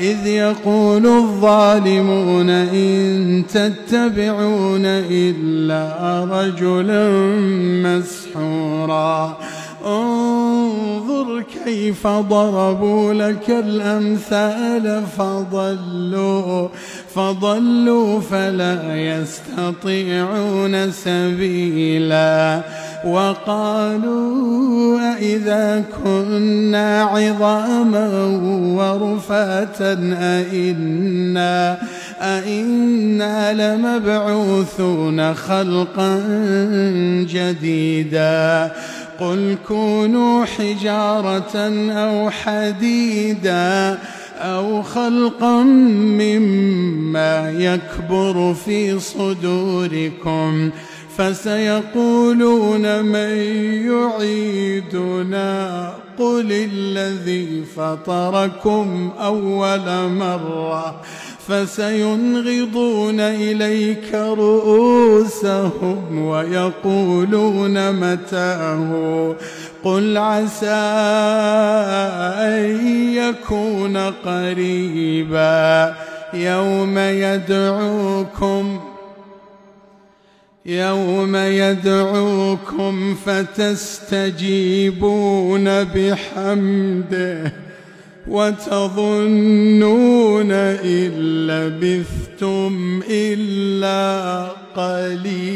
إذ يقول الظالمون إن تتبعون إلا رجلا مسحورا. انظر كيف ضربوا لك الأمثال فضلوا فضلوا فلا يستطيعون سبيلا. وقالوا أئذا كنا عظاما ورفاتا أئنا أئنا لمبعوثون خلقا جديدا قل كونوا حجارة أو حديدا أو خلقا مما يكبر في صدوركم فسيقولون من يعيدنا قل الذي فطركم أول مرة فسينغضون إليك رؤوسهم ويقولون متاه قل عسى أن يكون قريبا يوم يدعوكم يوم يدعوكم فتستجيبون بحمده وتظنون إن لبثتم إلا قليلاً.